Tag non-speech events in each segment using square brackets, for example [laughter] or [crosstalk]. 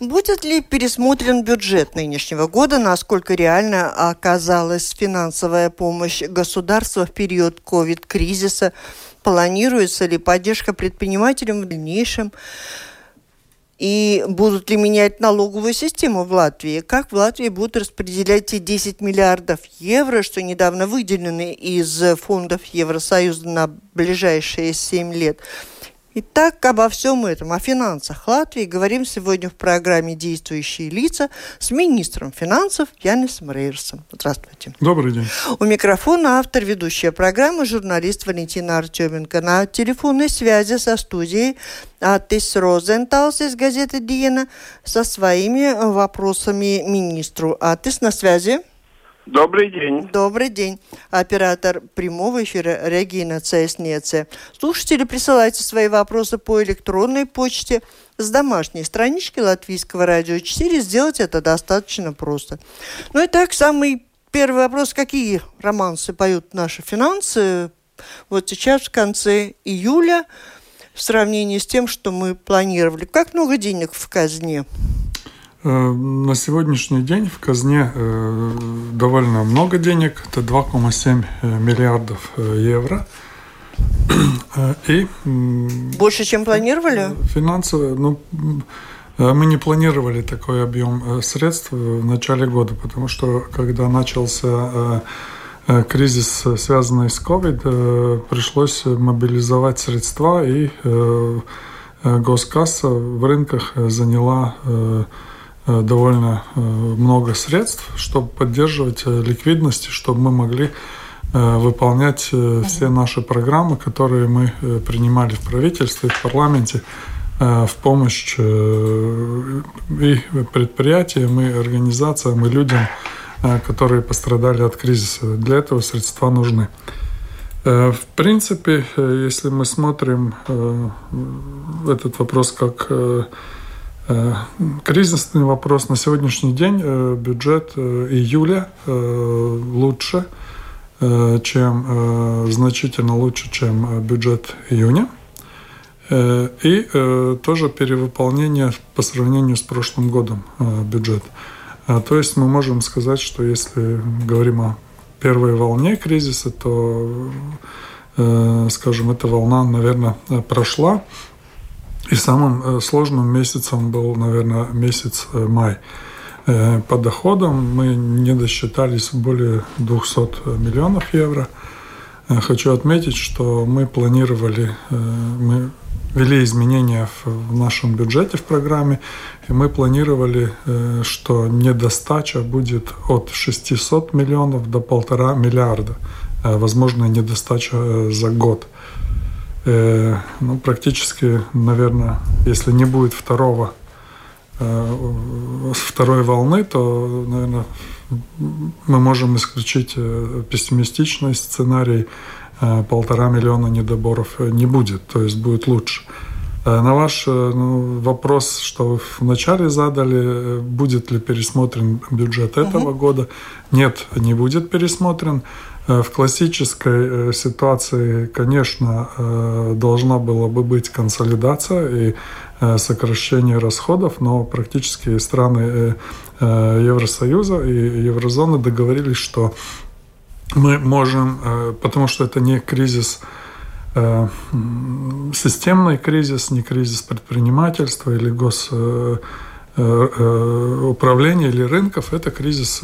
Будет ли пересмотрен бюджет нынешнего года, насколько реально оказалась финансовая помощь государства в период ковид-кризиса? Планируется ли поддержка предпринимателям в дальнейшем? И будут ли менять налоговую систему в Латвии? Как в Латвии будут распределять те 10 миллиардов евро, что недавно выделены из фондов Евросоюза на ближайшие 7 лет? Итак, обо всем этом, о финансах Латвии говорим сегодня в программе «Действующие лица» с министром финансов Янисом Рейерсом. Здравствуйте. Добрый день. У микрофона автор ведущая программы, журналист Валентина Артеменко. На телефонной связи со студией Атис Розенталс из газеты «Диена» со своими вопросами министру. Атис на связи. Добрый день. Добрый день. Оператор прямого эфира Регина Цеснеце. Слушатели, присылайте свои вопросы по электронной почте с домашней странички Латвийского радио 4. Сделать это достаточно просто. Ну и так, самый первый вопрос. Какие романсы поют наши финансы? Вот сейчас, в конце июля, в сравнении с тем, что мы планировали. Как много денег в казне? Э, на сегодняшний день в казне э, довольно много денег, это 2,7 э, миллиардов евро. [clears throat] И Больше, чем планировали? Финансово, ну, мы не планировали такой объем средств в начале года, потому что когда начался кризис, связанный с COVID, пришлось мобилизовать средства, и госкасса в рынках заняла довольно э, много средств, чтобы поддерживать э, ликвидность, чтобы мы могли выполнять все наши программы, которые мы принимали в правительстве, в парламенте в помощь и предприятиям, и организациям, и людям, которые пострадали от кризиса. Для этого средства нужны. В принципе, если мы смотрим этот вопрос как Э, кризисный вопрос на сегодняшний день э, бюджет э, июля лучше, чем значительно лучше, чем бюджет июня. И тоже перевыполнение по сравнению с прошлым годом бюджета. То есть мы можем сказать, что если говорим о первой волне кризиса, то, скажем, эта волна, наверное, прошла. И самым э, сложным месяцем был, наверное, месяц э, май. Э, по доходам мы не досчитались более 200 миллионов евро. Хочу отметить, что мы планировали, мы ввели изменения в нашем бюджете в программе, и мы планировали, что недостача будет от 600 миллионов до полтора миллиарда. Возможно, недостача за год – э, ну, практически, наверное, если не будет второго, э, второй волны, то, наверное, мы можем исключить э, пессимистичный сценарий, полтора миллиона недоборов не будет, то есть будет лучше. На ваш ну, вопрос, что вы вначале задали, будет ли пересмотрен бюджет этого uh-huh. года? Нет, не будет пересмотрен. Э, в классической э, ситуации, конечно, э, должна была бы быть консолидация и сокращение расходов, но практически страны Евросоюза и Еврозоны договорились, что мы можем, потому что это не кризис системный кризис, не кризис предпринимательства или гос Э, э, управления или рынков, это кризис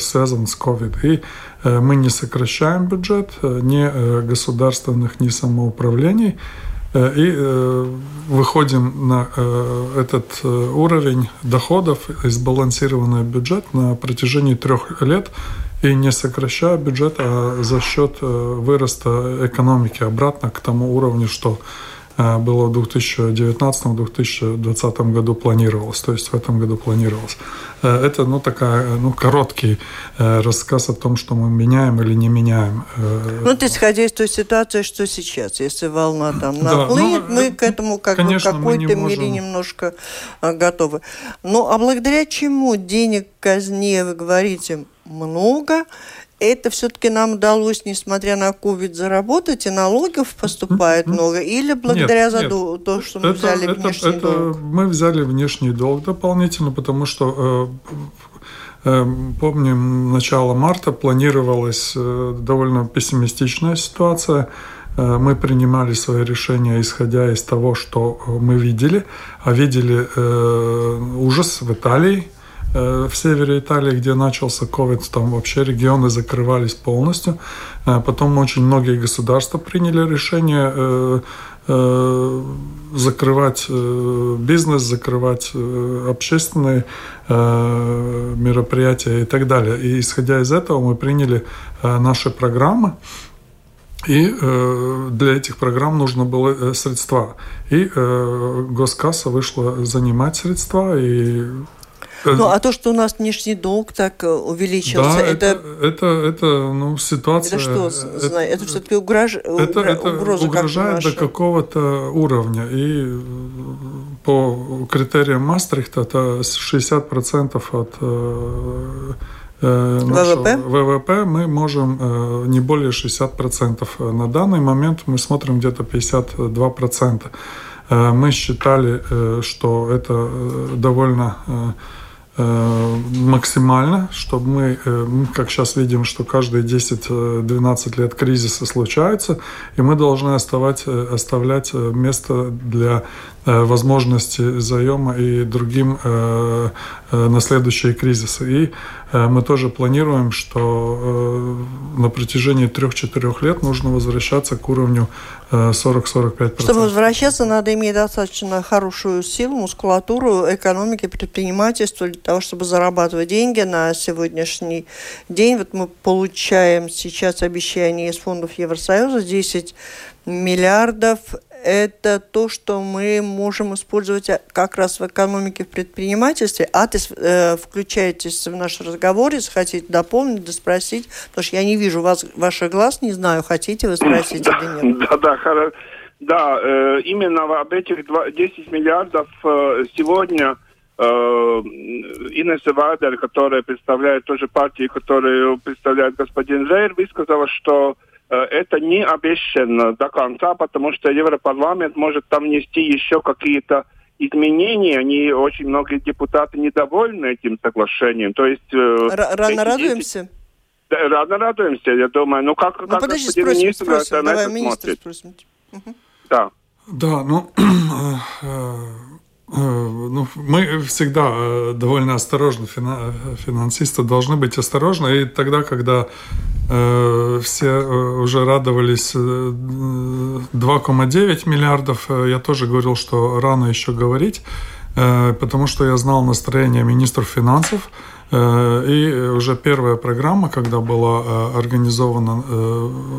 связан с COVID. И мы не сокращаем бюджет ни государственных, ни самоуправлений, и выходим на этот уровень доходов и сбалансированный бюджет на протяжении трех лет. И не сокращая бюджет, а за счет выроста экономики обратно к тому уровню, что было в 2019-2020 году планировалось, то есть в этом году планировалось. Это ну, такая, ну, короткий рассказ о том, что мы меняем или не меняем. Ну, то исходя из той ситуации, что сейчас, если волна там наплывет, да, ну, мы к этому как конечно, бы в какой-то не мере немножко готовы. Ну, а благодаря чему денег казне, вы говорите, много, это все-таки нам удалось, несмотря на ковид, заработать, и налогов поступает много, или благодаря нет, за нет. то, что мы это, взяли это, внешний это, долг? Мы взяли внешний долг дополнительно, потому что э, э, Помним, начало марта планировалась э, довольно пессимистичная ситуация. Мы принимали свои решения, исходя из того, что мы видели. А видели ужас в Италии, Э, в севере Италии, где начался COVID, там вообще регионы закрывались полностью. Э, потом очень многие государства приняли решение э, закрывать бизнес, закрывать общественные мероприятия и так далее. И исходя из этого мы приняли наши программы. И э, для этих программ нужно было средства. И э, госкасса вышла занимать средства, и ну, а то, что у нас внешний долг так э, увеличился, да, это... Это, это, это ну, ситуация... Это что, это, это все-таки угрож... это, это угроза угрожает до какого-то уровня. И э, по критериям Мастрихта это 60% от э, ВВП? ВВП мы можем не более 60%. На данный момент мы смотрим где-то 52%. Мы считали, что это довольно Э, максимально, чтобы мы, э, как сейчас видим, что каждые 10-12 лет кризисы случаются, и мы должны оставать, э, оставлять место для возможности заема и другим на следующие кризисы. И мы тоже планируем, что на протяжении 3-4 лет нужно возвращаться к уровню 40-45%. Чтобы возвращаться, надо иметь достаточно хорошую силу, мускулатуру экономики, предпринимательства для того, чтобы зарабатывать деньги на сегодняшний день. Вот мы получаем сейчас обещание из фондов Евросоюза 10 миллиардов это то, что мы можем использовать как раз в экономике, в предпринимательстве. А ты э, включаетесь в наш разговор, если хотите дополнить, да спросить, потому что я не вижу вас, ваших глаз, не знаю, хотите вы спросить да, или [laughs] нет. Да, да, хорошо. Да, э, именно об этих 10 миллиардов э, сегодня э, Инесса Вадер, которая представляет тоже партию, которую представляет господин Зейр, высказала, что Э, это не обещано до конца, потому что Европарламент может там внести еще какие-то изменения. Они очень многие депутаты недовольны этим соглашением. То есть э, рано радуемся. Да, рано радуемся, я думаю. Ну как, ну, как подожди, спросим, министр спросим. Давай, министр смотрит? спросим. Угу. Да. Да, ну [clears throat] э, Э, ну, мы всегда э, довольно осторожны, финансисты должны быть осторожны. И тогда, когда э, все уже радовались 2,9 миллиардов, я тоже говорил, что рано еще говорить, потому что я знал настроение министров финансов. И уже первая программа, когда была организована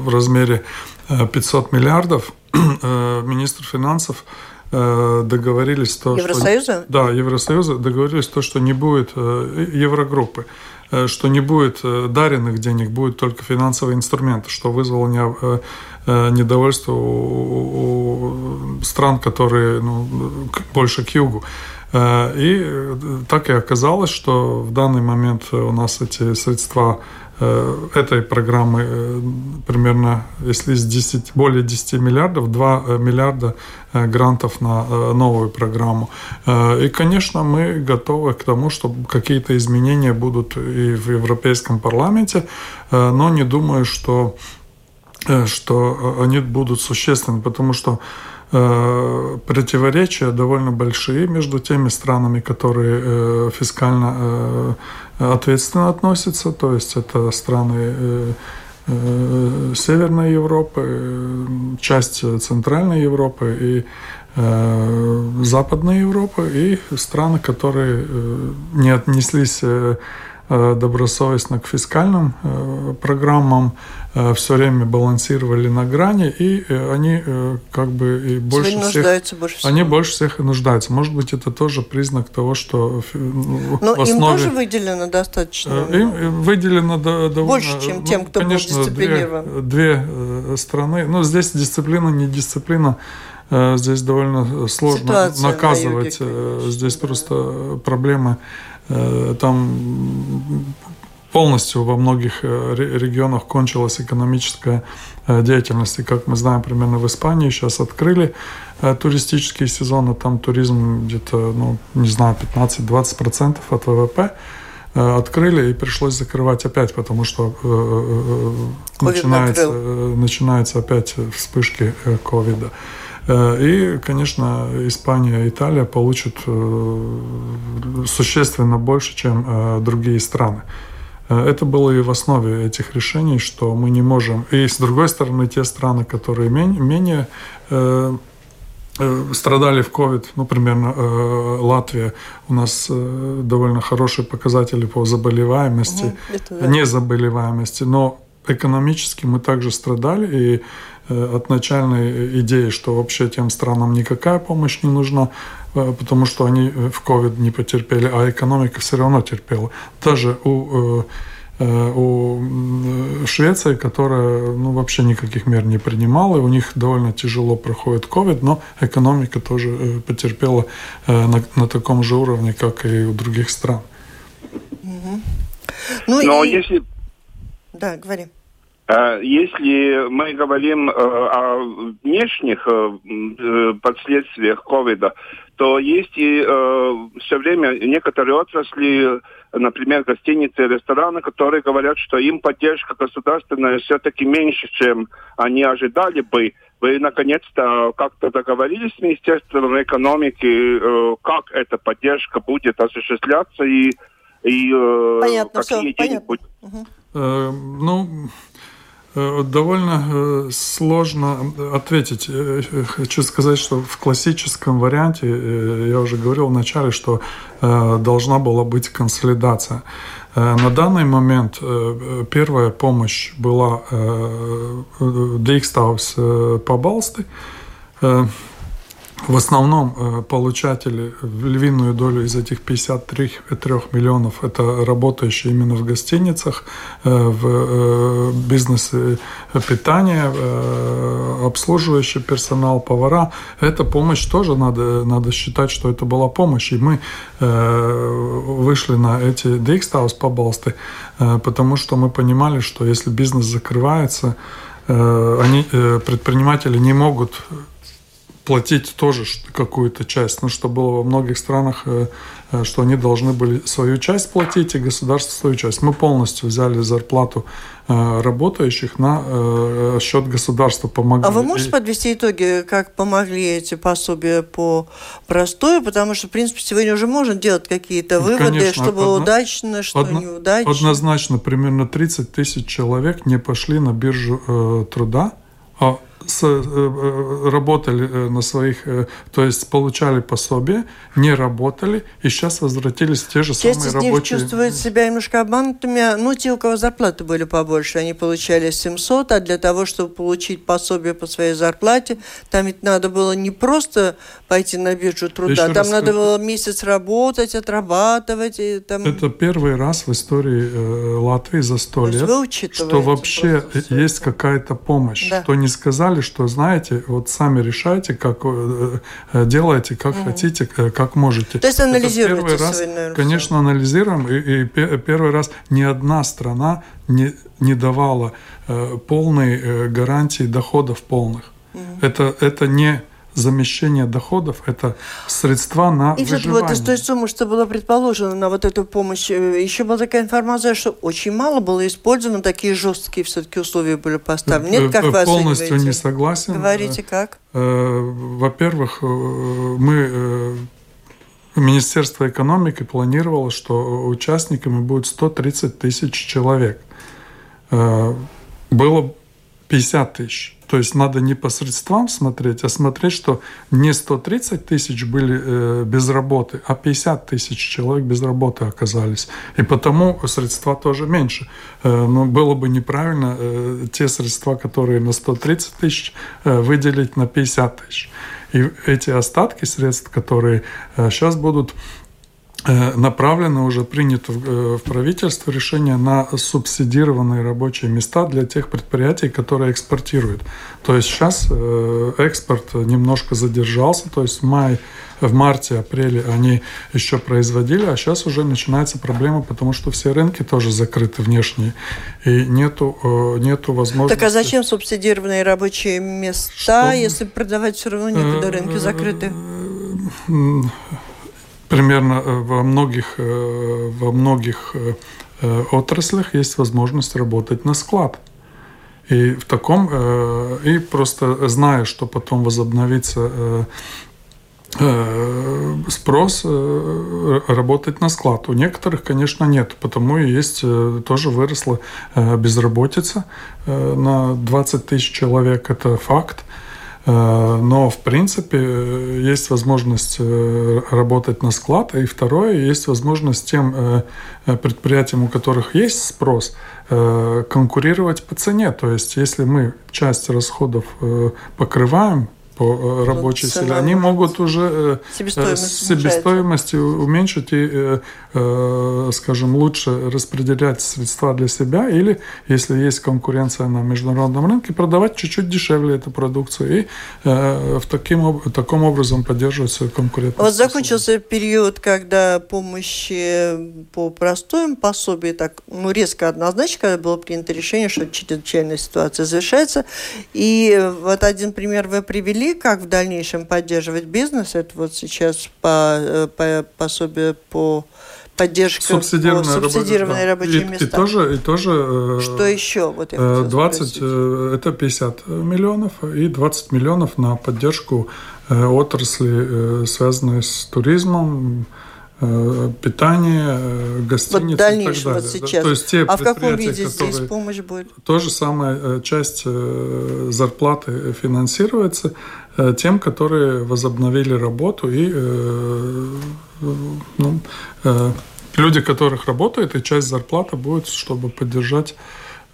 в размере 500 миллиардов, [clears throat] министр финансов Э, договорились то, Евросоюза? что... Да, Евросоюза договорились то, что не будет э, Еврогруппы, э, что не будет даренных денег, будет только финансовые инструменты, что вызвало не, недовольство у, стран, которые ну, больше к югу. И так и оказалось, что в данный момент у нас эти средства Э, этой программы э, примерно, если из 10, более 10 миллиардов, 2 э, миллиарда грантов на новую программу. И, конечно, мы готовы к тому, что какие-то изменения будут и в Европейском парламенте, но не думаю, что, что они будут существенны, потому что противоречия довольно большие между теми странами, которые фискально ответственно относятся, то есть это страны э, э, Северной Европы, э, часть Центральной Европы и Западной Европы и страны, которые не отнеслись добросовестно к фискальным программам, все время балансировали на грани, и они как бы и больше всех, больше всего. они больше всех и нуждаются. Может быть, это тоже признак того, что ну, Но в основе... им тоже выделено достаточно? Им выделено довольно... Больше, чем ну, тем, кто конечно, был дисциплинирован. Две, две страны. Но здесь дисциплина, не дисциплина. Здесь довольно сложно Ситуация наказывать. На здесь да. просто проблемы там полностью во многих регионах кончилась экономическая деятельность. И, как мы знаем, примерно в Испании сейчас открыли туристические сезоны, там туризм где-то, ну, не знаю, 15-20% от ВВП открыли и пришлось закрывать опять, потому что э, начинается, начинается опять вспышки ковида. И, конечно, Испания и Италия получат существенно больше, чем другие страны. Это было и в основе этих решений, что мы не можем. И с другой стороны, те страны, которые менее Э, страдали в COVID, ну, примерно э, Латвия, у нас э, довольно хорошие показатели по заболеваемости, угу, да. незаболеваемости, но экономически мы также страдали, и от начальной идеи, что вообще тем странам никакая помощь не нужна, потому что они в COVID не потерпели, а экономика все равно терпела. Даже у Э, у Швеции, которая ну, вообще никаких мер не принимала, и у них довольно тяжело проходит COVID, но экономика тоже э, потерпела э, на, на таком же уровне, как и у других стран. Угу. Ну но и... если... Да, говори. Если мы говорим о внешних последствиях ковида, то есть и все время некоторые отрасли например, гостиницы и рестораны, которые говорят, что им поддержка государственная все-таки меньше, чем они ожидали бы. Вы наконец-то как-то договорились с Министерством экономики, э, как эта поддержка будет осуществляться и, и э, понятно, какие все, деньги понятно. будут? Угу. Э, ну, Э, довольно э, сложно ответить. Э, хочу сказать, что в классическом варианте, я уже говорил вначале, что должна была быть консолидация. На данный момент первая помощь была Дикстаус по Балсты. В основном э, получатели, львиную долю из этих 53 миллионов, это работающие именно в гостиницах, э, в э, бизнесе питания, обслуживающий персонал, повара. Эта помощь тоже надо, надо считать, что это была помощь. И мы вышли на эти Дикстаус побалсты, потому что мы понимали, что если бизнес закрывается, они, предприниматели не могут платить тоже какую-то часть. Ну, что было во многих странах, э, э, что они должны были свою часть платить, и государство свою часть. Мы полностью взяли зарплату э, работающих на счет государства, помогли. А вы можете подвести итоги, как помогли эти пособия по простою? Потому что, в принципе, сегодня уже можно делать какие-то выводы, Конечно, что было одно, удачно, что одно, неудачно. Однозначно, примерно 30 тысяч человек не пошли на биржу э, труда, а работали э, на своих, то есть получали пособие, не работали, и сейчас возвратились те же Часть самые рабочие. Часть чувствуют себя немножко обманутыми. Ну, те, у кого зарплаты были побольше, они получали 700, а для того, чтобы получить пособие по своей зарплате, там ведь надо было не просто пойти на биржу труда, Еще там надо было месяц работать, отрабатывать. И там... Это первый раз в истории э, Латвии за сто лет, что вообще есть какая-то помощь, да. что не сказали, сказали, что знаете, вот сами решайте, как э, э, делайте, как угу. хотите, э, как можете. То есть анализируете первый раз, наверное, Конечно, анализируем. И, и первый раз ни одна страна не, не давала э, полной э, гарантии доходов полных. Угу. Это, это не замещение доходов – это средства на И выживание. вот из той суммы, что было предположено на вот эту помощь, э, еще была такая информация, что очень мало было использовано, такие жесткие все-таки условия были поставлены. Нет, как вы Полностью не согласен. Говорите, как? Э, во-первых, э, мы Министерство экономики планировало, что участниками будет 130 тысяч человек. Было 50 тысяч. То есть надо не по средствам смотреть, а смотреть, что не 130 тысяч были э, без работы, а 50 тысяч человек без работы оказались. И потому средства тоже меньше. Э, но было бы неправильно э, те средства, которые на 130 тысяч, э, выделить на 50 тысяч. И эти остатки средств, которые сейчас будут Э, направлено, уже принято в, э, в правительство решение на субсидированные рабочие места для тех предприятий, которые экспортируют. То есть сейчас э, экспорт немножко задержался, то есть в мае в марте-апреле они еще производили, а сейчас уже начинается проблема, потому что все рынки тоже закрыты внешние, и нету, нету возможности... Так а зачем субсидированные рабочие места, Что? если продавать все равно некуда, рынки закрыты? Примерно э, во многих, э, во многих э, отраслях есть возможность работать на склад. И в таком, и просто зная, что потом возобновится спрос работать на склад. У некоторых, конечно, нет, потому и есть тоже выросла безработица на 20 тысяч человек, это факт. Э, но, в принципе, есть возможность э, работать на склад. И второе, есть возможность тем э, предприятиям, у которых есть спрос, конкурировать по цене. То есть, если мы часть расходов покрываем по э, рабочей вот силе, они могут уже э, себестоимость, себестоимость уменьшить и, э, скажем, лучше распределять средства для себя или, если есть конкуренция на международном рынке, продавать чуть-чуть дешевле эту продукцию и в таким, таком образом поддерживать свою конкурентность. Вот закончился период, когда помощь по простым пособию так ну, резко однозначно, когда было принято решение, что чрезвычайная ситуация завершается. И вот один пример вы привели ли, как в дальнейшем поддерживать бизнес? Это вот сейчас по, э, по пособие по поддержке субсидированные, по субсидированные рабочие, рабочие и, места. И тоже, и тоже э, Что еще? Вот я 20, спросить. Э, это 50 миллионов и 20 миллионов на поддержку отрасли, связанной с туризмом, Э, питание, э, гостиницы вот дальнейшем, и так далее. Вот сейчас. То есть те а в каком виде здесь помощь будет? То же самое, э, часть зарплаты финансируется тем, которые возобновили работу и ну, люди, которых работают, и часть зарплаты будет, чтобы поддержать Э,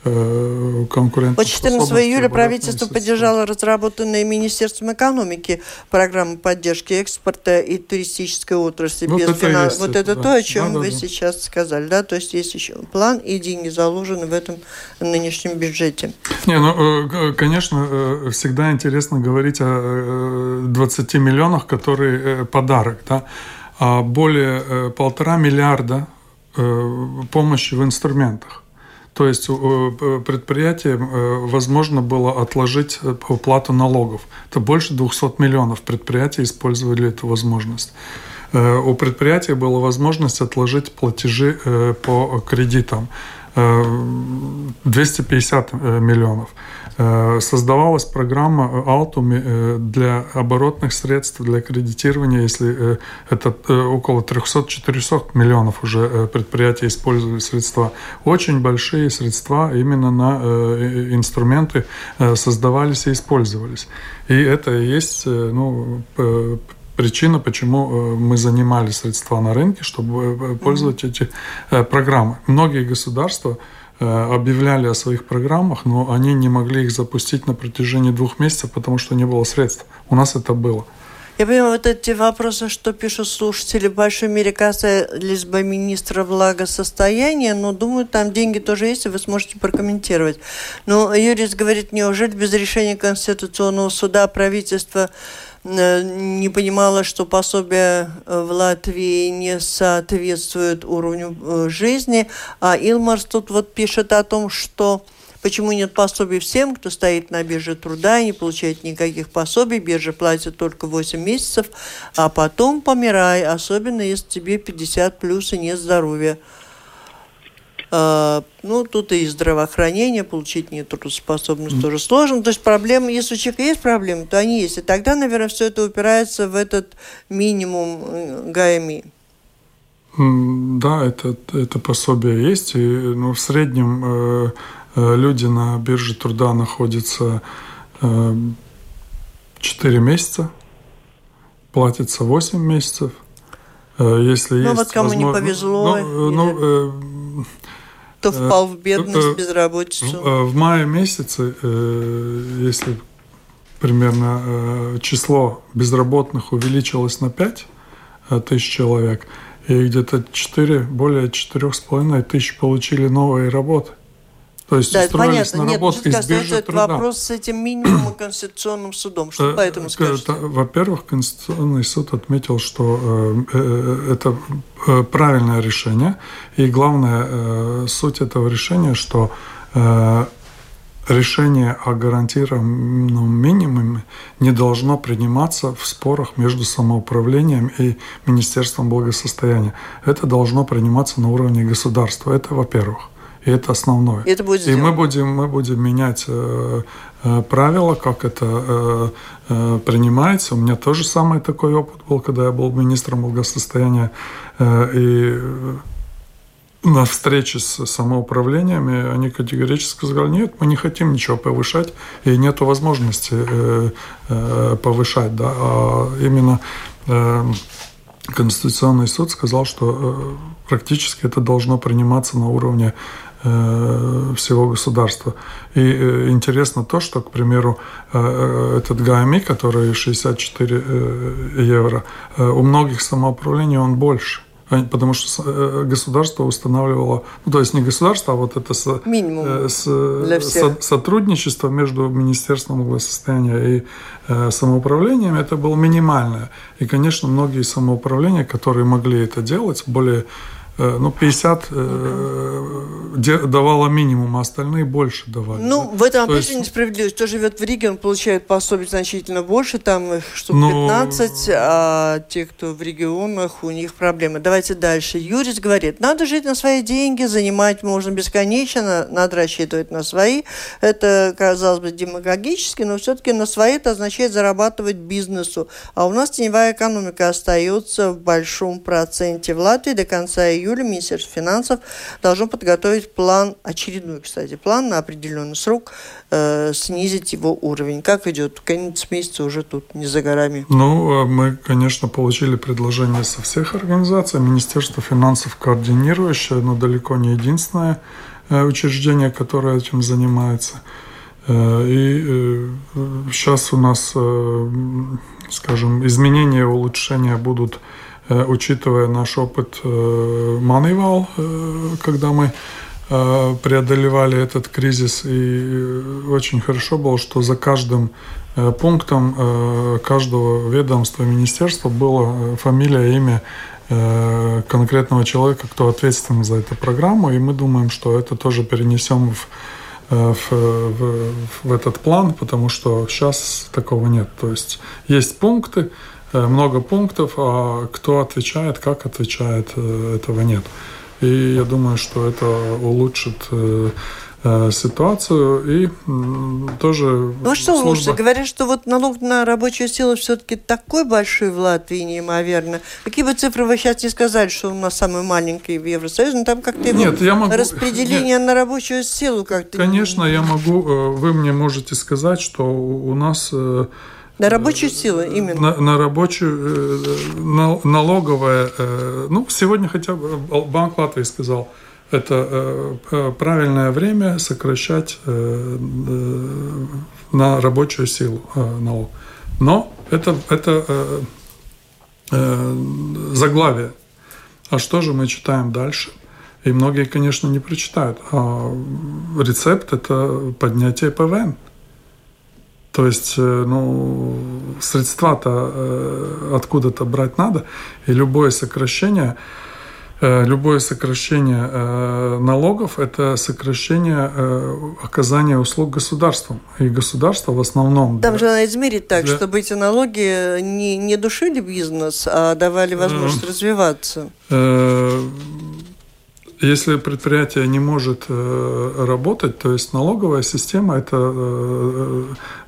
конкурентоспособности. По 14 июля правительство поддержало разработанные Министерством экономики программы поддержки экспорта и туристической отрасли. Вот без это, финан... есть вот это, да. то, о чем да, вы да. сейчас сказали. Да? То есть есть еще план и деньги заложены в этом нынешнем бюджете. Не, ну, э, конечно, э, всегда интересно говорить о 20 миллионах, которые подарок. Да? А более полтора миллиарда помощи в инструментах. То есть предприятиям э, возможно было отложить э, уплату налогов. Это больше 200 миллионов предприятий использовали эту возможность. Э, у предприятия была возможность отложить платежи по кредитам. 250 миллионов. Э, создавалась программа э, для оборотных средств, для кредитирования, если э, это около 300-400 миллионов уже предприятия использовали средства. Очень большие средства именно на инструменты создавались и использовались. И это и есть ну, причина, почему мы занимали средства на рынке, чтобы пользоваться эти программы. Многие государства Э, объявляли о своих программах, но они не могли их запустить на протяжении двух месяцев, потому что не было средств. У нас это было. Я понимаю, вот эти вопросы, что пишут слушатели, в большой мере касались бы министра благосостояния, но думаю, там деньги тоже есть, и вы сможете прокомментировать. Но юрист говорит, неужели без решения Конституционного суда правительство Э, не понимала, что пособие э, в Латвии не соответствует уровню э, жизни. А Илмарс тут вот пишет о том, что Почему нет пособий всем, кто стоит на бирже труда и не получает никаких пособий? Биржа платит только 8 месяцев, а потом помирай, особенно если тебе 50 плюс и нет здоровья. А, ну, тут и здравоохранение, получить нетрудоспособность mm. тоже сложно. То есть проблемы, если у человека есть проблемы, то они есть. И тогда, наверное, все это упирается в этот минимум э, ГАМИ. Да, это, это пособие есть. И, ну, в среднем э, э, люди на бирже труда находятся 4 месяца, платится 8 месяцев. Если ну, есть вот кому возможно... не повезло. Ну, ну, ну, кто впал в бедность, безработицу. В, в мае месяце, если примерно число безработных увеличилось на 5 тысяч человек, и где-то 4, более 4,5 тысяч получили новые работы. То есть да, устроились понятно. на работу Нет, из биржи это труда. вопрос с этим минимумом Конституционным судом. Что э, поэтому скажете? Во-первых, Конституционный суд отметил, что э, э, это правильное решение. И главная суть этого решения, что решение о гарантированном минимуме не должно приниматься в спорах между самоуправлением и Министерством благосостояния. Это должно приниматься на уровне государства. Это во-первых. И это основное. И, это будет и мы будем, мы будем менять э, э, правила, как это э, э, принимается. У меня тоже самый такой опыт был, когда я был министром благосостояния. Э, и на встрече с самоуправлениями они категорически сказали, нет, мы не хотим ничего повышать, и нет возможности э, э, повышать. Да? А именно э, Конституционный суд сказал, что э, практически это должно приниматься на уровне всего государства. И э, интересно то, что, к примеру, этот ГАМИ, который 64 евро, у многих самоуправлений он больше потому что э, государство устанавливало, ну то есть не государство, а вот это с, Минимум э, с, со, сотрудничество между Министерством благосостояния и э, самоуправлением, это было минимальное. И, конечно, многие самоуправления, которые могли это делать, более Э, ну, 50 э, давала минимум, а остальные больше давали. Ну, да? в этом опять же несправедливость. Кто живет в Риге, он получает пособие значительно больше, там их штук ну, 15, а те, кто в регионах, у них проблемы. Давайте дальше. Юрис говорит, надо жить на свои деньги, занимать можно бесконечно, надо рассчитывать на свои. Это, казалось бы, демагогически, но все-таки на свои это означает зарабатывать бизнесу. А у нас теневая экономика остается в большом проценте. В Латвии до конца июля июля Министерство финансов должно подготовить план, очередной, кстати, план на определенный срок, э, снизить его уровень. Как идет? Конец месяца уже тут не за горами. Ну, а мы, конечно, получили предложение со всех организаций. Министерство финансов координирующее, но далеко не единственное э, учреждение, которое этим занимается. Э, и сейчас у нас, скажем, изменения, улучшения будут Э, учитывая наш опыт э, Манивал, э, когда мы преодолевали этот кризис. И очень хорошо было, что за каждым пунктом каждого ведомства, министерства была фамилия, имя конкретного человека, кто ответственен за эту программу. И мы думаем, что это тоже перенесем в в, в, в этот план, потому что сейчас такого нет. То есть есть пункты, Э, много пунктов, а кто отвечает, как отвечает, э, этого нет. И я думаю, что это улучшит э, ситуацию и тоже Ну что служба... лучше? Говорят, что вот налог на рабочую силу все-таки такой большой в Латвии неимоверно. Какие бы цифры вы сейчас не сказали, что у нас самый маленький в Евросоюзе, но там как-то Нет, я могу... распределение Нет. на рабочую силу как-то... Конечно, я могу... Вы мне можете сказать, что у нас на рабочую силу именно. На, на рабочую, э, на, налоговая. Э, ну, сегодня хотя бы Банк Латвии сказал, это э, правильное время сокращать на рабочую силу налог. Но это, это заглавие. А что же мы читаем дальше? И многие, конечно, не прочитают. А рецепт – это поднятие ПВН. То есть, э, ну, средства-то э, откуда-то брать надо, и любое сокращение, э, любое сокращение налогов – это сокращение оказания услуг государством. И государство в основном… Там для, же надо измерить так, для... чтобы эти налоги не, не душили бизнес, а давали возможность развиваться. Если предприятие не может работать, то есть налоговая система – это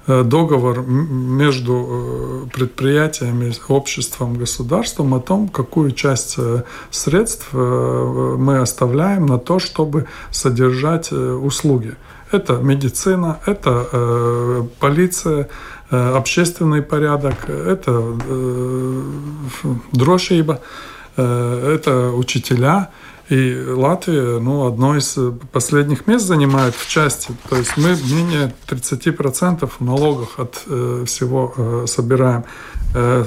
договор между э, предприятиями, обществом, государством о том, какую часть э, средств мы оставляем на то, чтобы содержать услуги. Это медицина, это э, полиция, э, общественный порядок, это э, э, это учителя. И Латвия, ну, одно из последних мест занимает в части. То есть мы менее 30% в налогах от э, всего э, собираем. Э,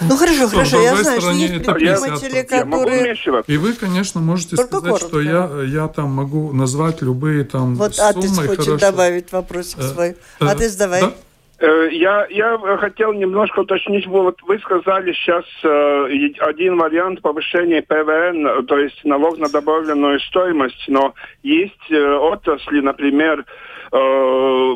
ну хорошо, хорошо, я знаю, что есть предприниматели, которые... И вы, конечно, можете Только сказать, коротко. что я, я там могу назвать любые там вот суммы. Вот Атис хочет хорошо. добавить вопросик э, свой. Э, Атис, давай. Да? Э, я, я хотел немножко уточнить, вот вы сказали сейчас э, один вариант повышения ПВН, то есть налог на добавленную стоимость, но есть э, отрасли, например, э,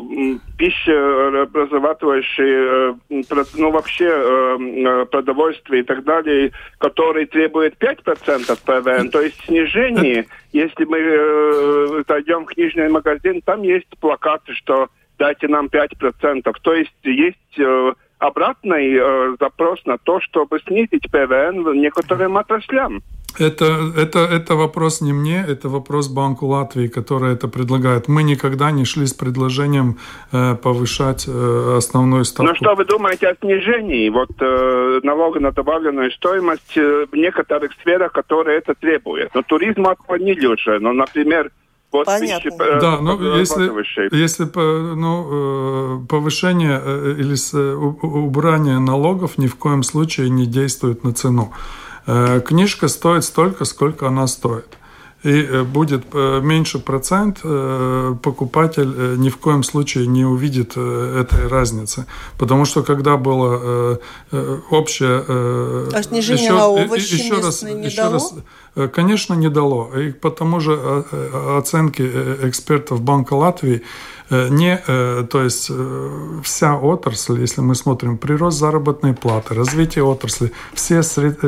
пищеобразовательные, э, ну вообще э, продовольствие и так далее, которые требуют 5% ПВН, то есть снижение, если мы э, зайдем в книжный магазин, там есть плакаты, что дайте нам 5%. То есть есть э, обратный э, запрос на то, чтобы снизить ПВН некоторым отраслям. Это, это, это вопрос не мне, это вопрос Банку Латвии, который это предлагает. Мы никогда не шли с предложением э, повышать э, основную ставку. Ну что вы думаете о снижении вот, э, налога на добавленную стоимость э, в некоторых сферах, которые это требуют? Но туризм отклонили уже, но, например, вот Понятно. Тысячи, э, да, ну если, если ну, э, повышение э, или убрание налогов ни в коем случае не действует на цену. Книжка стоит столько, сколько она стоит и будет меньше процент, покупатель ни в коем случае не увидит этой разницы. Потому что когда было общее... А снижение еще, на овощи еще раз, не еще дало? раз Э, конечно, не дало. И по тому же э, э, оценке экспертов Банка Латвии, не, то есть вся отрасль, если мы смотрим прирост заработной платы, развитие отрасли, все,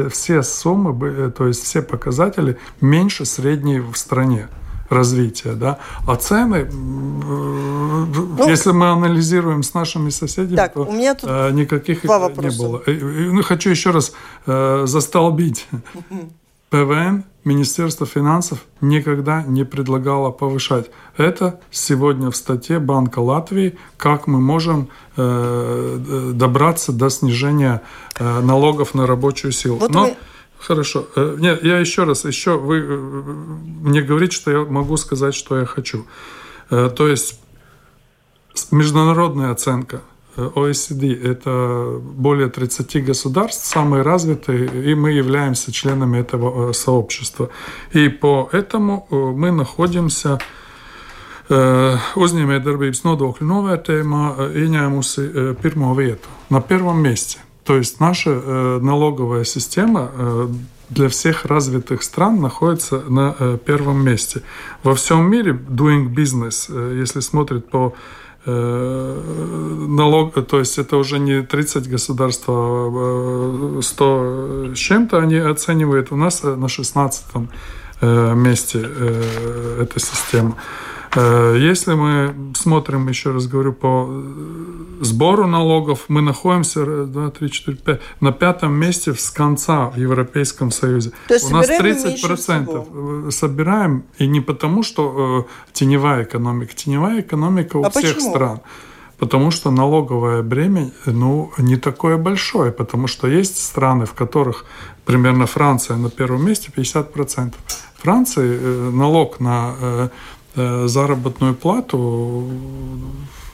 все суммы, то есть все показатели меньше средней в стране развития, да, а цены, ну, если мы анализируем с нашими соседями, так, то у меня тут никаких не было. И, и, ну, хочу еще раз э, застолбить. ПВН Министерство финансов никогда не предлагало повышать. Это сегодня в статье Банка Латвии, как мы можем э, добраться до снижения э, налогов на рабочую силу. Вот Но, вы... Хорошо. Э, нет, я еще раз, еще вы э, мне говорите, что я могу сказать, что я хочу. Э, то есть международная оценка – OECD – это более 30 государств, самые развитые, и мы являемся членами этого э, сообщества. И поэтому э, мы находимся uzņēmējdarbības nodokļu novērtējumā ieņēmusi pirmo вietu, на первом месте. То есть наша налоговая система для всех развитых стран находится на первом месте. Во всем мире doing business, если смотреть по Э, налог, то есть это уже не 30 государств, а 100 с чем-то они оценивают. У нас на 16 э, месте э, эта система. Э, если мы смотрим, еще раз говорю, по сбору налогов, мы находимся 2, 3, 4, 5, на пятом месте с конца в Европейском Союзе. То есть У нас 30% собираем, и не потому, что э, теневая экономика. Теневая экономика у а всех почему? стран. Потому что налоговое бремя ну, не такое большое, потому что есть страны, в которых примерно Франция на первом месте 50%. Франции э, налог на Э, заработную плату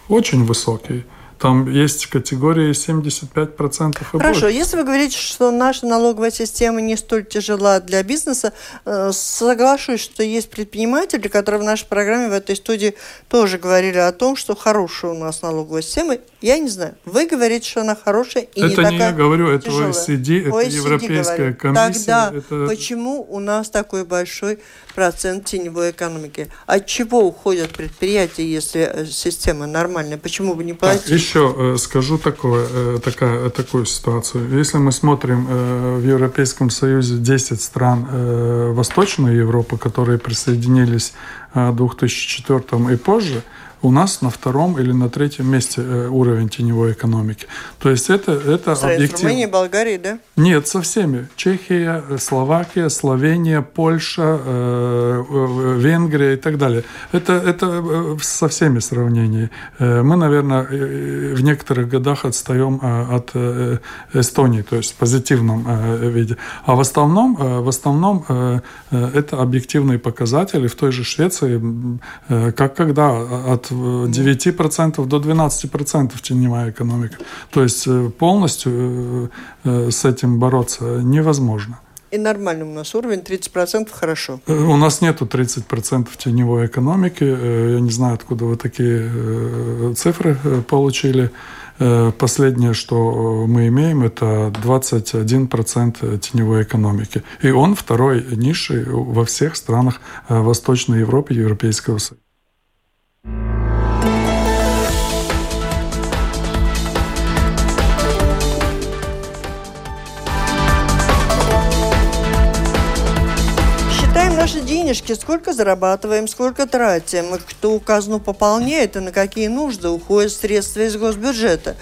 очень высокий. Там есть категории 75% и Хорошо, больше. если вы говорите, что наша налоговая система не столь тяжела для бизнеса, э, соглашусь, что есть предприниматели, которые в нашей программе в этой студии тоже говорили о том, что хорошая у нас налоговая система. Я не знаю, вы говорите, что она хорошая и это не такая Это не я говорю, это тяжелая. OECD, это OECD Европейская говорит. комиссия. Тогда это... почему у нас такой большой процент теневой экономики? От чего уходят предприятия, если э, система нормальная? Почему бы не платить? Так, еще э, скажу такое, э, такая, такую ситуацию. Если мы смотрим в Европейском Союзе 10 стран Восточной Европы, которые присоединились в 2004 и позже, у нас на втором или на третьем месте э, уровень теневой экономики. То есть это, это объективно. С Румынией, Болгарией, да? Нет, со всеми. Чехия, Словакия, Словения, Польша, э, э, Венгрия и так далее. Это, это со всеми сравнений. Мы, наверное, в некоторых годах отстаем от Эстонии, то есть в позитивном виде. А в основном, в основном это объективные показатели. В той же Швеции, как когда от 9% до 12% теневая экономика. То есть э, полностью э, э, с этим бороться невозможно. И нормальный у нас уровень, 30% хорошо. У нас нету 30% теневой экономики. Я не знаю, откуда вы такие цифры получили. Последнее, что мы имеем, это 21% теневой экономики. И он второй низший во всех странах Восточной Европы и Европейского Союза. Денежки, сколько зарабатываем, сколько тратим, кто казну пополняет и на какие нужды уходят средства из госбюджета.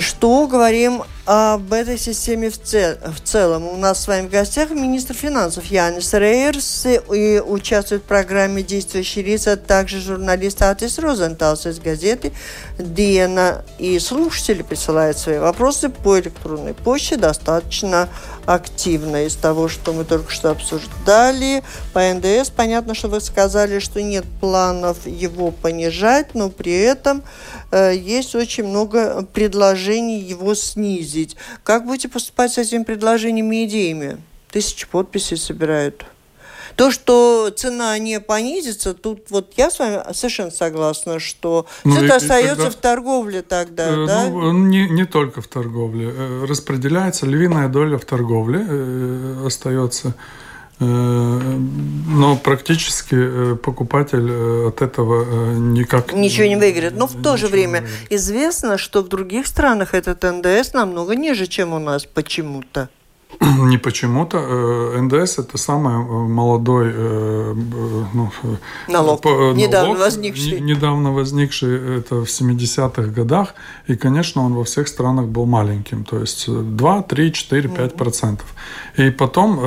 Что говорим об этой системе в, цел, в целом? У нас с вами в гостях министр финансов Янис Рейерс и участвует в программе «Действующие лица», а также журналист Атис Розенталс из газеты «Диена». И слушатели присылают свои вопросы по электронной почте достаточно активно. Из того, что мы только что обсуждали, по НДС понятно, что вы сказали, что нет планов его понижать, но при этом э, есть очень много предложений его снизить. Как будете поступать с этими предложениями и идеями? Тысячи подписей собирают. То, что цена не понизится, тут вот я с вами совершенно согласна, что ну, все это остается тогда, в торговле тогда, э, да? Ну, не, не только в торговле. Э, распределяется львиная доля в торговле, э, остается. Э, но практически покупатель от этого никак... Ничего не выиграет. Но в то же время известно, что в других странах этот НДС намного ниже, чем у нас почему-то. [clears throat] Не почему-то. Э, НДС это самый э, молодой э, ну, налог, налог, недавно возникший. Недавно возникший, это в 70-х годах. И, конечно, он во всех странах был маленьким. То есть 2, 3, 4, 5 процентов. И потом,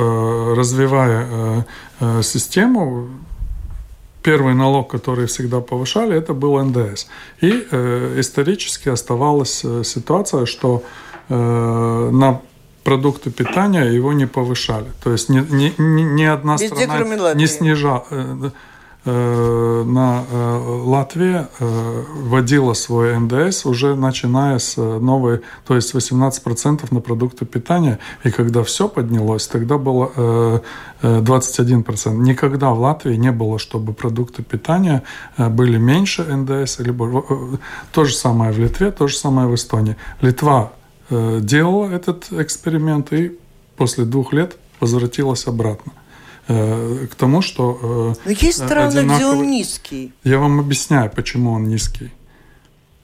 развивая систему, первый налог, который всегда повышали, это был НДС. И исторически оставалась ситуация, что на продукты питания его не повышали. То есть ни, ни, ни, ни одна Везде, страна не снижала. Э, э, на э, Латвия вводила свой НДС уже начиная с новой, то есть 18% на продукты питания. И когда все поднялось, тогда было 21%. Никогда в Латвии не было, чтобы продукты питания были меньше НДС. Либо... То же самое в Литве, то же самое в Эстонии. Литва Э, делала этот эксперимент и после двух лет возвратилась обратно э, к тому, что... Э, Но есть страны, одинаковый... где он низкий. Я вам объясняю, почему он низкий.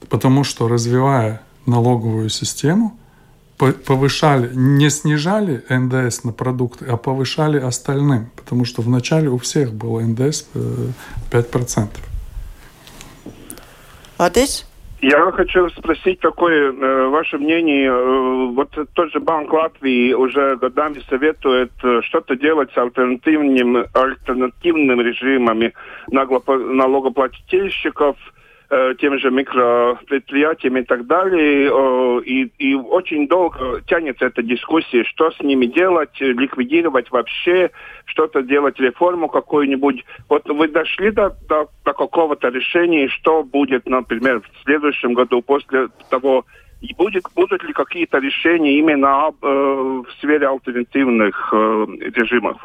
Потому что, развивая налоговую систему, повышали, не снижали НДС на продукты, а повышали остальным. Потому что вначале у всех был НДС 5%. А здесь? Я хочу спросить, какое э, ваше мнение. Э, вот тот же Банк Латвии уже годами советует э, что-то делать с альтернативным, альтернативными режимами налогоплательщиков – тем же микропредприятиям и так далее. И, и очень долго тянется эта дискуссия, что с ними делать, ликвидировать вообще, что-то делать, реформу какую-нибудь. Вот вы дошли до, до, до какого-то решения, что будет, например, в следующем году после того, и будет, будут ли какие-то решения именно об, э, в сфере альтернативных э, режимов?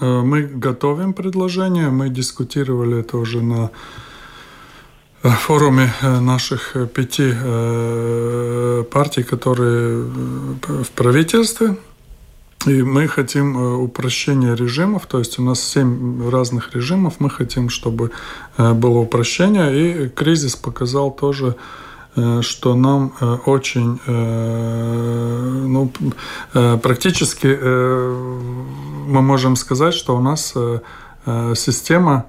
Э, мы готовим предложение, мы дискутировали это уже на форуме э, наших э, пяти э, партий, которые в правительстве. И мы хотим упрощения режимов, то есть у нас семь разных режимов, мы хотим, чтобы было упрощение, и кризис показал тоже, что нам очень, ну, практически мы можем сказать, что у нас система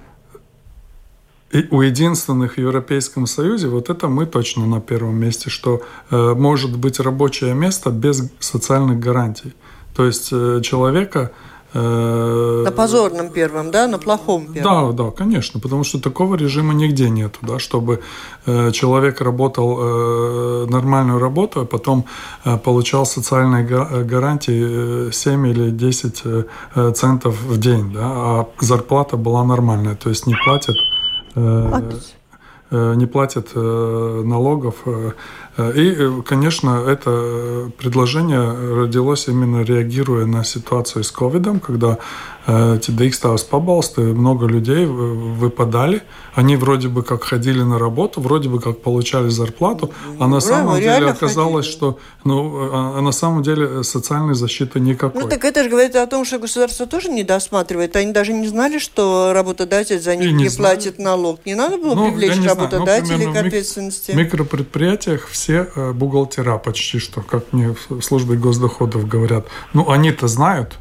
и у единственных в Европейском Союзе, вот это мы точно на первом месте, что э, может быть рабочее место без социальных гарантий. То есть э, человека Э, на позорном первом, да, на плохом первом. Да, да, конечно, потому что такого режима нигде нету, да, чтобы э, человек работал э, нормальную работу, а потом э, получал социальные гарантии 7 или 10 э, центов в день, да, а зарплата была нормальная, то есть не платят... Э, не платят налогов Э, и, э, конечно, это предложение родилось именно реагируя на ситуацию с ковидом, когда эти дикстаус побалсты, много людей выпадали. Они вроде бы как ходили на работу, вроде бы как получали зарплату, а на самом деле оказалось, ходили. что ну, а, а на самом деле социальной защиты никакой. Ну так это же говорит о том, что государство тоже не досматривает. Они даже не знали, что работодатель за них и не, не платит налог. Не надо было ну, привлечь ну, работодателей ну, к ответственности. В микропредприятиях все э, бухгалтера почти что, как мне в службе госдоходов говорят. Ну они-то знают,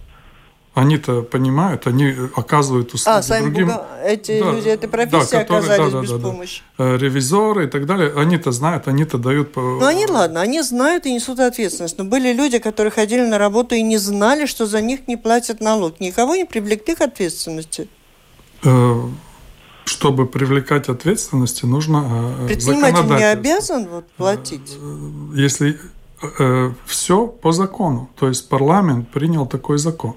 они-то понимают, они оказывают услуги а, сами другим. Буга... Эти да, люди этой профессии да, которые, оказались да, да, без да, помощи. Да. Ревизоры и так далее, они-то знают, они-то дают... Ну, они, ладно, они знают и несут ответственность. Но были люди, которые ходили на работу и не знали, что за них не платят налог. Никого не привлекли к ответственности? Э, чтобы привлекать ответственности, нужно э, Предприниматель не обязан вот, платить? Если э, все по закону. То есть парламент принял такой закон.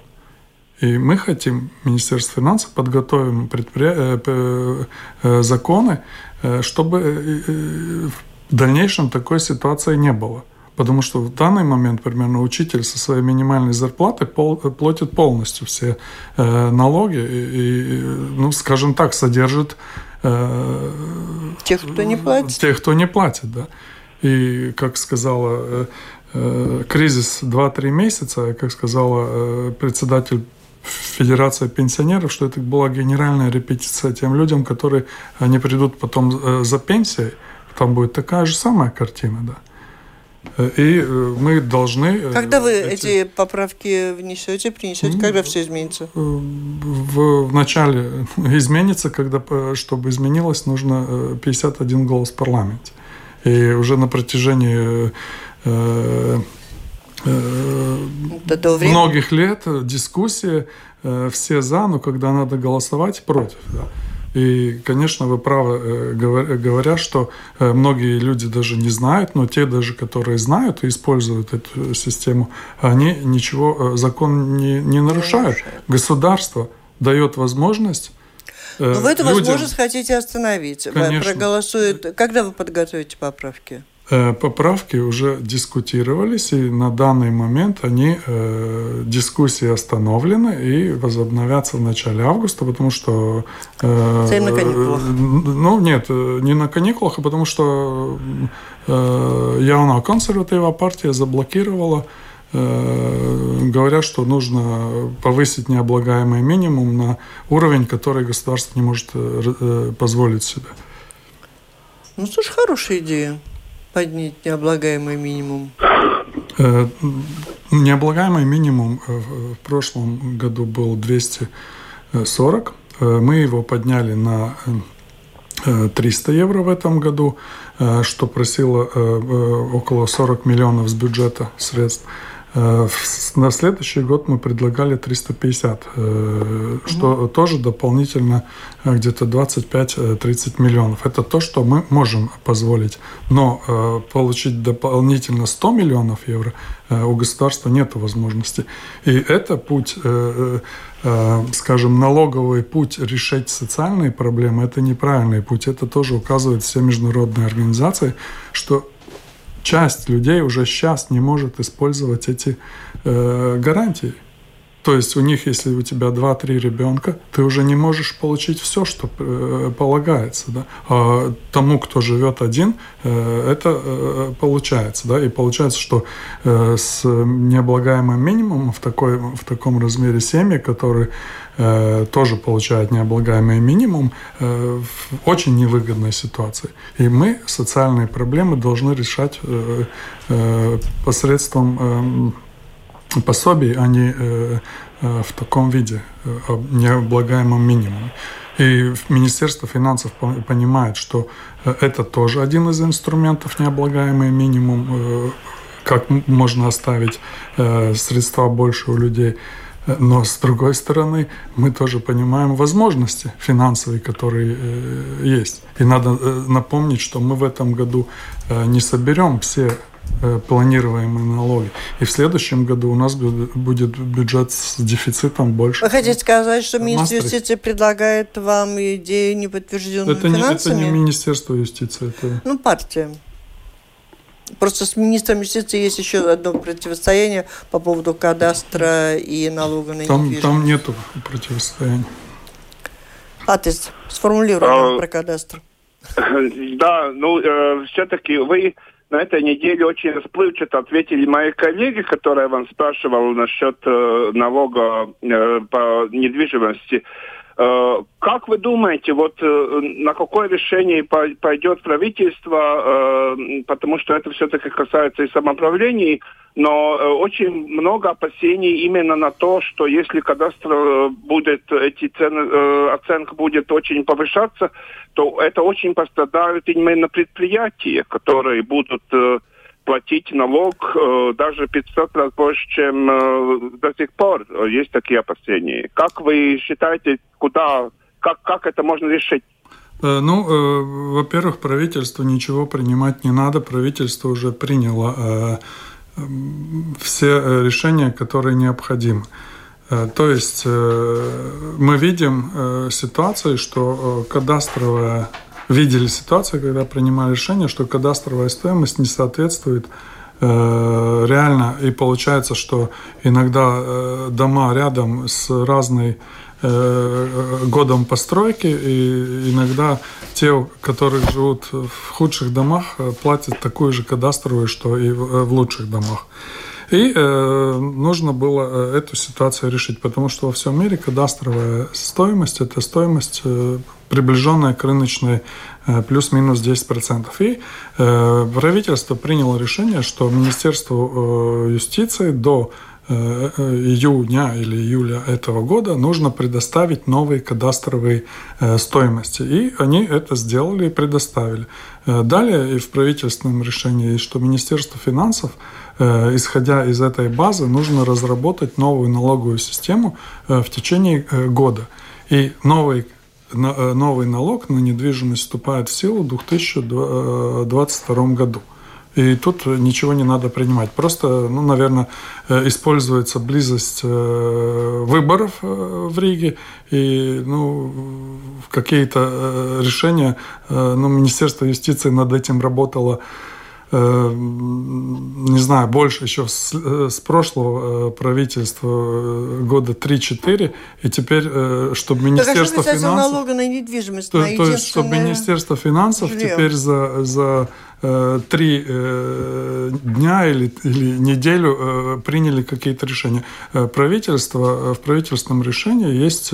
И мы хотим, Министерство финансов, подготовим предпри... Э, э, законы, э, чтобы в дальнейшем такой ситуации не было. Потому что в данный момент, примерно, учитель со своей минимальной зарплатой пол, платит полностью все э, налоги и, ну, скажем так, содержит э, тех, кто не платит. Тех, кто не платит, да. И, как сказала, э, э, кризис 2-3 месяца, как сказала э, председатель Федерация пенсионеров, что это была генеральная репетиция тем людям, которые они придут потом э, за пенсией, там будет такая же самая картина, да. Э, и э, мы должны... Когда вы эти, эти поправки внесете, принесете, когда все изменится? В, в начале [laughs] изменится, когда, чтобы изменилось, нужно 51 голос в парламенте. И уже на протяжении до многих лет дискуссии, э, все за, но когда надо голосовать, против. Да. И, конечно, вы правы, э, говоря, что э, многие люди даже не знают, но те даже, которые знают и используют эту систему, они ничего, закон не, не нарушают. Государство дает возможность но вы эту людям... возможность хотите остановить. Конечно. Проголосует. Когда вы подготовите поправки? Э, поправки уже дискутировались, и на данный момент они, э, дискуссии остановлены и возобновятся в начале августа, потому что... Э, на каникулах? Ну, нет, не на каникулах, а потому что э, Яуна консервативная партия заблокировала э, говоря, что нужно повысить необлагаемый минимум на уровень, который государство не может э, позволить себе. Ну, слушай, хорошая идея поднять необлагаемый минимум? Э, необлагаемый минимум э, в прошлом году был 240. Э, мы его подняли на 300 евро в этом году, что просило около 40 миллионов с бюджета средств. Э, на следующий год мы предлагали 350, угу. что тоже дополнительно э, где-то 25-30 миллионов. Это то, что мы можем позволить. Но получить дополнительно 100 миллионов евро у государства нет возможности. И это путь, скажем, налоговый путь решать социальные проблемы, это неправильный путь. Это тоже указывают все международные организации, что часть людей уже сейчас не может использовать эти э, гарантии. То есть у них, если у тебя 2-3 ребенка, ты уже не можешь получить все, что э, полагается. Да? А тому, кто живет один, э, это э, получается. Да? И получается, что с необлагаемым минимумом в, такой, в таком размере семьи, которые тоже получают необлагаемый минимум, в очень невыгодной ситуации. И мы социальные проблемы должны решать посредством... Пособий, они э, э, в таком виде, э, необлагаемом минимуме. И Министерство финансов понимает, что это тоже один из инструментов необлагаемый минимум, как можно оставить средства больше у людей. Но с другой стороны, мы тоже понимаем возможности финансовые, которые есть. И надо напомнить, что мы в этом году не соберем все планируемые налоги. И в следующем году у нас будет бюджет с дефицитом больше. Вы хотите сказать, что Министерство юстиции предлагает вам идею неподтвержденную это финансами? Не, это не Министерство юстиции. Это... Ну, партия. Просто с министром юстиции есть еще одно противостояние по поводу кадастра и налога на там, Там нету противостояния. А ты сформулируй а, про кадастр. [laughs] Да, ну, э, все-таки вы на этой неделе очень расплывчато ответили мои коллеги, которые вам спрашивал насчет э, налога э, по недвижимости. Э, как вы думаете, вот э, на какое решение пойдет правительство, э, потому что это все-таки касается и самоуправлений, но очень много опасений именно на то, что если кадастр будет, эти цены, оценка будет очень повышаться, то это очень пострадают именно предприятия, которые будут платить налог э, даже 500 раз больше, чем э, до сих пор. Есть такие опасения. Как вы считаете, куда, как, как это можно решить? Э, ну, э, во-первых, правительству ничего принимать не надо. Правительство уже приняло э, все решения, которые необходимы. То есть мы видим ситуацию, что кадастровая видели ситуацию, когда принимали решение, что кадастровая стоимость не соответствует э, реально, и получается, что иногда э, дома рядом с разной э, годом постройки, и иногда те, которые живут в худших домах, э, платят такую же кадастровую, что и в, в лучших домах. И э, нужно было э, эту ситуацию решить, потому что во всем мире кадастровая стоимость – это стоимость э, приближенная к рыночной э, плюс-минус 10%. И э, правительство приняло решение, что Министерству э, юстиции до э, э, июня или июля этого года нужно предоставить новые кадастровые стоимости. И они это сделали и предоставили. Далее и в правительственном решении, что Министерство финансов исходя из этой базы, нужно разработать новую налоговую систему э, в течение э, года. И новый новый налог на недвижимость вступает в силу в 2022 году. И тут ничего не надо принимать. Просто, ну, наверное, используется близость выборов в Риге, и ну, какие-то решения, ну, Министерство юстиции над этим работало Э, не знаю, больше еще с, э, с прошлого э, правительства года 3-4, и теперь, чтобы Министерство так, а финансов... налога на недвижимость, то, на то есть, чтобы Министерство финансов жилье. теперь за, за Э, три э, дня или, или неделю э, приняли какие-то решения. Правительство, в правительственном решении есть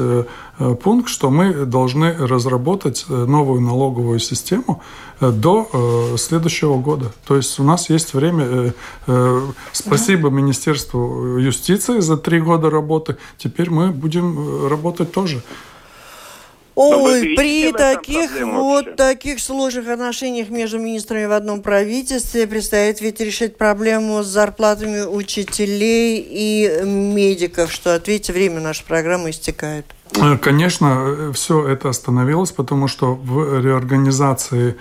пункт, что мы должны разработать новую налоговую систему до следующего года. То есть у нас есть время. Спасибо Министерству юстиции за три года работы. Теперь мы будем работать тоже. Ой, при таких вот вообще? таких сложных отношениях между министрами в одном правительстве предстоит ведь решить проблему с зарплатами учителей и медиков, что, ответьте, время нашей программы истекает. Э, конечно, все это остановилось, потому что в реорганизации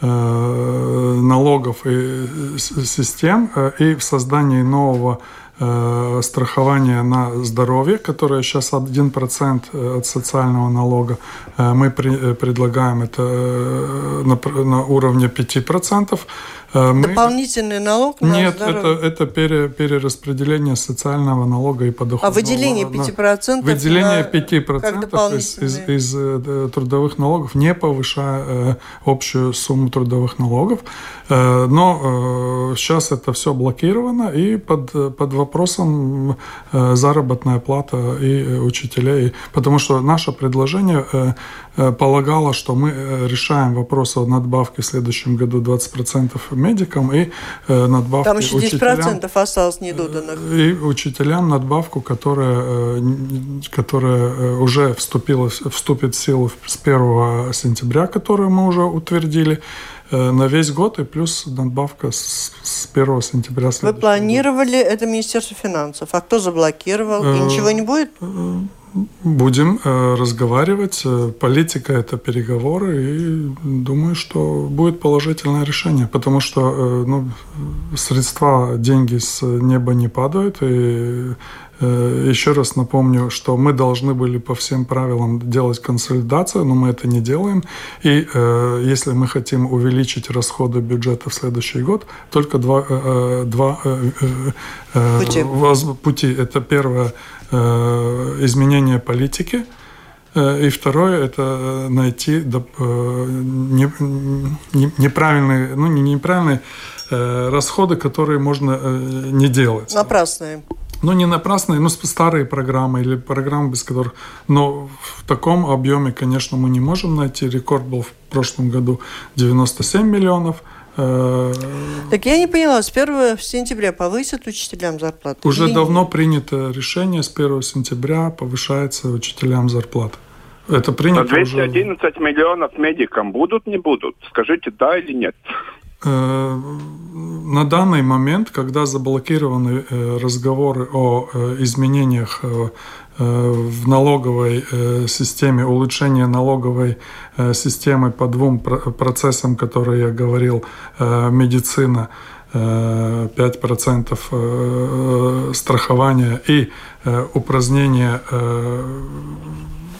э, налогов и э, систем и в создании нового Э, страхование на здоровье, которое сейчас 1% э, от социального налога. Э, мы при, предлагаем это на, на уровне 5%. Мы... Дополнительный налог на Нет, здоровье? это, это пере, перераспределение социального налога и подоходного. А выделение 5%? Выделение 5% на... из, из, из трудовых налогов, не повышая общую сумму трудовых налогов. Но сейчас это все блокировано и под, под вопросом заработная плата и учителей. Потому что наше предложение полагало, что мы решаем вопрос о надбавке в следующем году 20% медикам и надбавке Там еще 10% учителям, осталось недоданных. И учителям надбавку, которая, которая уже вступила, вступит в силу с 1 сентября, которую мы уже утвердили. Э, на весь год и плюс надбавка с, с 1 сентября Вы планировали года. это Министерство финансов, а кто заблокировал? И э, ничего не будет? Э, будем разговаривать. Политика – это переговоры, и думаю, что будет положительное решение, потому что ну, средства, деньги с неба не падают, и еще раз напомню, что мы должны были по всем правилам делать консолидацию, но мы это не делаем. И э, если мы хотим увеличить расходы бюджета в следующий год, только два, э, э два э, э, пути. Воз, пути. Это первое э, изменение политики. И второе – это найти не, не, неправильные, ну не неправильные расходы, которые можно не делать. Напрасные. Ну, не напрасные, но старые программы или программы, без которых... Но в таком объеме, конечно, мы не можем найти. Рекорд был в прошлом году 97 миллионов. Э, так я не поняла, с 1 сентября повысят учителям зарплату? Уже или давно нет? принято решение, с 1 сентября повышается учителям зарплата. Это принято 211 уже... миллионов медикам будут, не будут? Скажите, да или нет? Э, на данный момент, когда заблокированы э, разговоры о э, изменениях в налоговой системе, улучшение налоговой системы по двум процессам, которые я говорил, медицина, 5% страхования и упразднение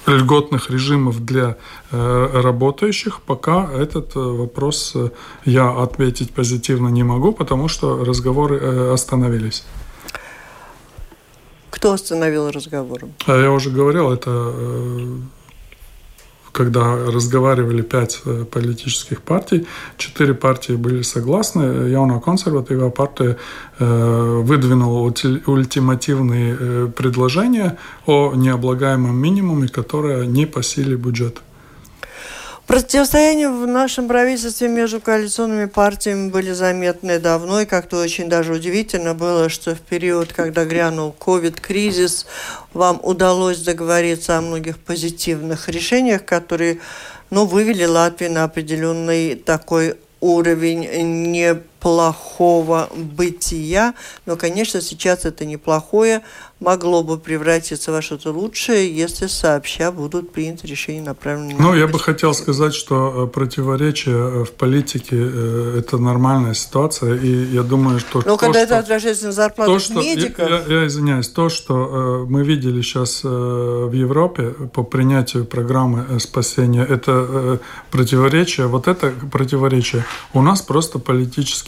льготных режимов для э, работающих, пока этот э, вопрос э, я ответить позитивно не могу, потому что разговоры остановились. Кто остановил разговоры? Я уже говорил, это когда разговаривали пять э, политических партий, четыре партии были согласны. Яуна консервативная партия э, выдвинула ультимативные э, предложения о необлагаемом минимуме, которое не по силе бюджета. Противостояния в нашем правительстве между коалиционными партиями были заметны давно, и как-то очень даже удивительно было, что в период, когда грянул ковид-кризис, вам удалось договориться о многих позитивных решениях, которые ну, вывели Латвию на определенный такой уровень неплохого бытия, но, конечно, сейчас это неплохое могло бы превратиться во что-то лучшее, если сообща будут приняты решения, направленные Ну, я бы хотел сказать, что э, противоречие э, в политике э, – это нормальная ситуация, и я думаю, что… Но то, когда что, это отражается на зарплатах то, что, медиков… Я, я, извиняюсь, то, что мы видели сейчас в Европе по принятию программы спасения, это противоречие, вот это противоречие. У нас просто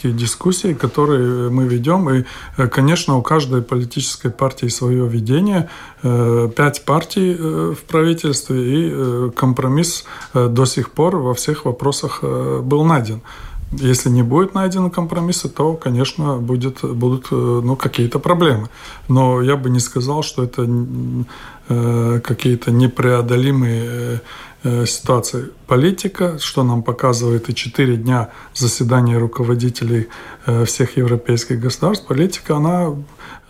политические дискуссии, которые мы ведем, и, конечно, у каждой политической партии свое видение, э, пять партий э, в правительстве, и э, компромисс до сих пор во всех вопросах был найден. Если не будет найдено компромисса, то, конечно, будет, будут ну, какие-то проблемы. Но я бы не сказал, что это э, какие-то непреодолимые э, ситуации. Политика, что нам показывает и четыре дня заседания руководителей э, всех европейских государств, политика, она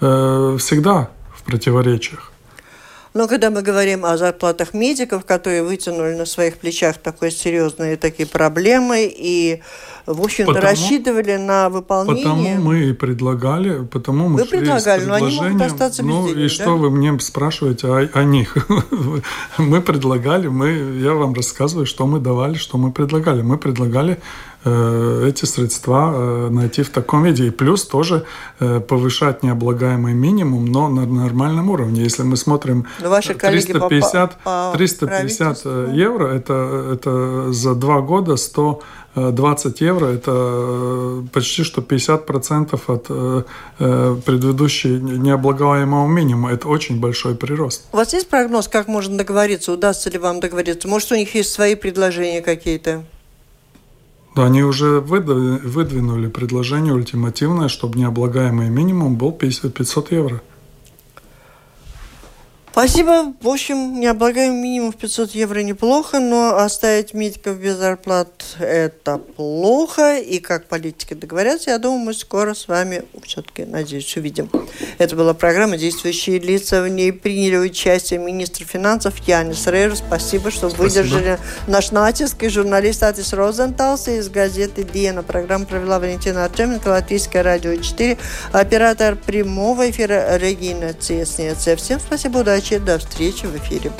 э, всегда противоречиях. Но когда мы говорим о зарплатах медиков, которые вытянули на своих плечах такой серьезные такие проблемы и, в общем-то, рассчитывали на выполнение... Потому мы и предлагали, потому мы Вы предлагали, но они могут остаться без Ну денег, и да? что вы мне спрашиваете о, о них? [laughs] мы предлагали, мы, я вам рассказываю, что мы давали, что мы предлагали. Мы предлагали эти средства э, найти в таком виде. И плюс тоже э, повышать необлагаемый минимум, но на нормальном уровне. Если мы смотрим но ваши 350, по, по 350 евро, это, это за два года 120 евро, это почти что 50% от предыдущей необлагаемого минимума. Это очень большой прирост. У вас есть прогноз, как можно договориться? Удастся ли вам договориться? Может, у них есть свои предложения какие-то? Они уже выдвинули предложение ультимативное, чтобы необлагаемый минимум был 500 евро. Спасибо. В общем, необлагаемый минимум в 500 евро неплохо, но оставить медиков без зарплат – это плохо. И как политики договорятся, я думаю, мы скоро с вами все-таки, надеюсь, увидим. Это была программа «Действующие лица». В ней приняли участие министр финансов Янис Рейр. Спасибо, что Спасибо. выдержали наш натиск. И журналист Атис Розенталс из газеты «Диена». Программу провела Валентина Артеменко, Латвийское радио 4. Оператор прямого эфира Регина Цеснец. Всем спасибо, удачи. До встречи в эфире.